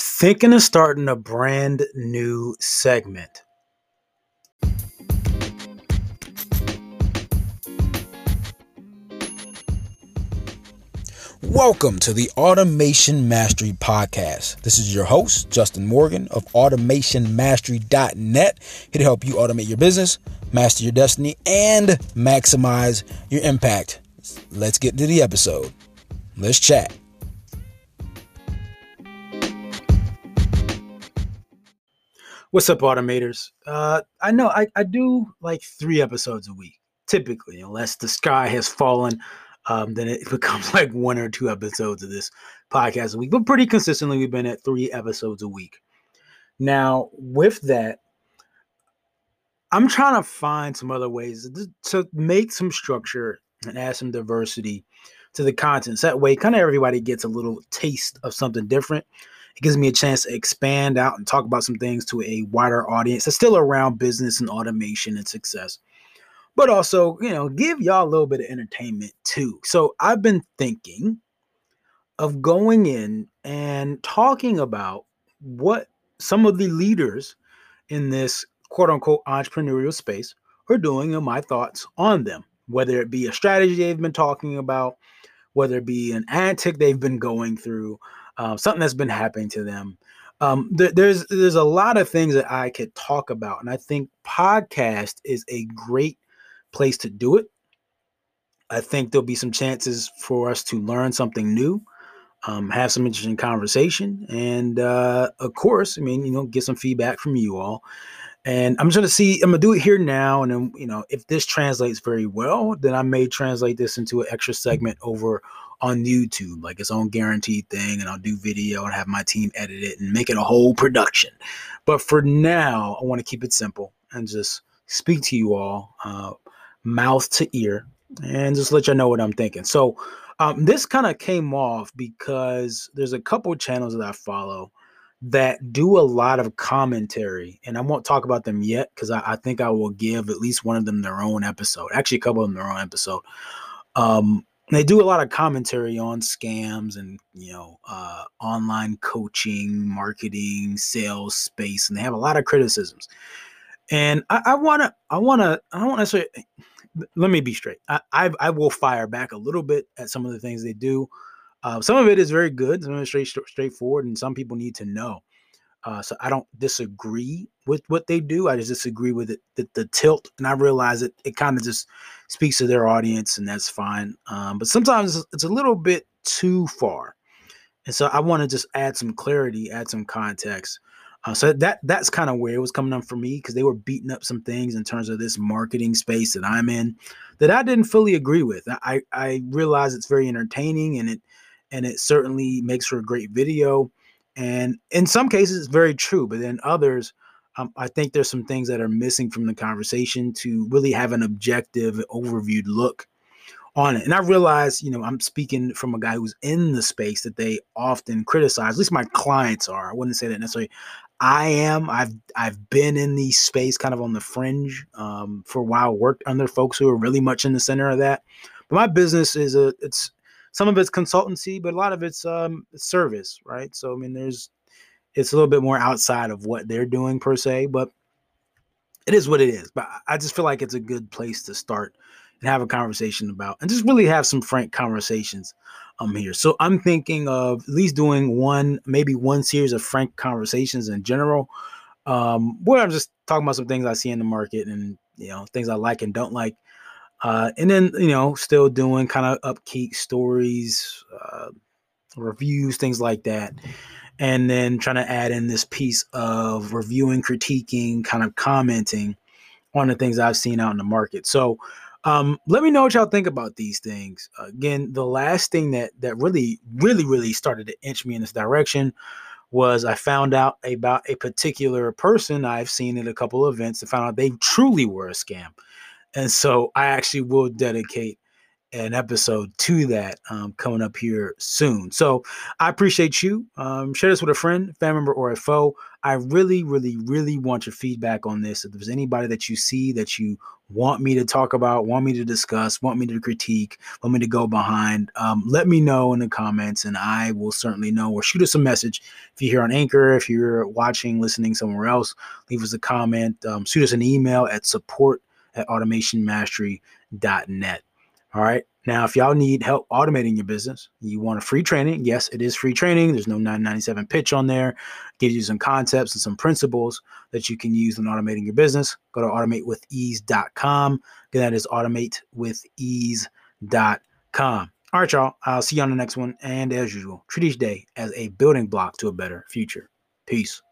Thinking of starting a brand new segment. Welcome to the Automation Mastery Podcast. This is your host, Justin Morgan of AutomationMastery.net, here to help you automate your business, master your destiny, and maximize your impact. Let's get to the episode. Let's chat. What's up, automators? Uh, I know I, I do like three episodes a week, typically, unless the sky has fallen. Um, then it becomes like one or two episodes of this podcast a week. But pretty consistently, we've been at three episodes a week. Now, with that, I'm trying to find some other ways to make some structure and add some diversity to the content. So that way, kind of everybody gets a little taste of something different. It gives me a chance to expand out and talk about some things to a wider audience that's still around business and automation and success. But also, you know, give y'all a little bit of entertainment too. So I've been thinking of going in and talking about what some of the leaders in this quote unquote entrepreneurial space are doing and my thoughts on them, whether it be a strategy they've been talking about, whether it be an antic they've been going through, uh, something that's been happening to them. Um, th- there's there's a lot of things that I could talk about, and I think podcast is a great place to do it. I think there'll be some chances for us to learn something new, um, have some interesting conversation, and uh, of course, I mean, you know, get some feedback from you all. And I'm just gonna see. I'm gonna do it here now, and then you know, if this translates very well, then I may translate this into an extra segment over on YouTube, like its own guaranteed thing, and I'll do video and have my team edit it and make it a whole production. But for now, I want to keep it simple and just speak to you all, uh, mouth to ear, and just let you know what I'm thinking. So um, this kind of came off because there's a couple channels that I follow that do a lot of commentary, and I won't talk about them yet because I, I, think I will give at least one of them their own episode. Actually, a couple of them their own episode. Um, they do a lot of commentary on scams and you know uh, online coaching marketing sales space and they have a lot of criticisms. And i want to i want to i don't want to say let me be straight. I, I, I will fire back a little bit at some of the things they do. Uh, some of it is very good some of it is straight straightforward and some people need to know uh, so I don't disagree with what they do. I just disagree with it, the, the tilt, and I realize it. It kind of just speaks to their audience, and that's fine. Um, but sometimes it's a little bit too far, and so I want to just add some clarity, add some context. Uh, so that that's kind of where it was coming up for me because they were beating up some things in terms of this marketing space that I'm in that I didn't fully agree with. I I realize it's very entertaining and it and it certainly makes for a great video and in some cases, it's very true, but then others, um, I think there's some things that are missing from the conversation to really have an objective, overviewed look on it. And I realize, you know, I'm speaking from a guy who's in the space that they often criticize. At least my clients are. I wouldn't say that necessarily. I am. I've I've been in the space kind of on the fringe um, for a while. Worked under folks who are really much in the center of that. But my business is a it's some of it's consultancy, but a lot of it's um, service, right? So I mean, there's it's a little bit more outside of what they're doing per se, but it is what it is. But I just feel like it's a good place to start and have a conversation about, and just really have some frank conversations um here. So I'm thinking of at least doing one, maybe one series of frank conversations in general, um, where I'm just talking about some things I see in the market and you know things I like and don't like uh, and then you know, still doing kind of upkeep stories, uh, reviews, things like that, and then trying to add in this piece of reviewing, critiquing, kind of commenting on the things I've seen out in the market. So, um, let me know what y'all think about these things. Again, the last thing that that really, really, really started to inch me in this direction was I found out about a particular person I've seen at a couple of events and found out they truly were a scam. And so I actually will dedicate an episode to that um, coming up here soon. So I appreciate you. Um, share this with a friend, family member, or a foe. I really, really, really want your feedback on this. If there's anybody that you see that you want me to talk about, want me to discuss, want me to critique, want me to go behind, um, let me know in the comments and I will certainly know or shoot us a message. If you're here on Anchor, if you're watching, listening somewhere else, leave us a comment, um, shoot us an email at support at automationmastery.net. All right. Now, if y'all need help automating your business, you want a free training. Yes, it is free training. There's no 997 pitch on there. Gives you some concepts and some principles that you can use in automating your business. Go to automatewithease.com. Again, that is automatewithease.com. All right, y'all. I'll see you on the next one. And as usual, treat each day as a building block to a better future. Peace.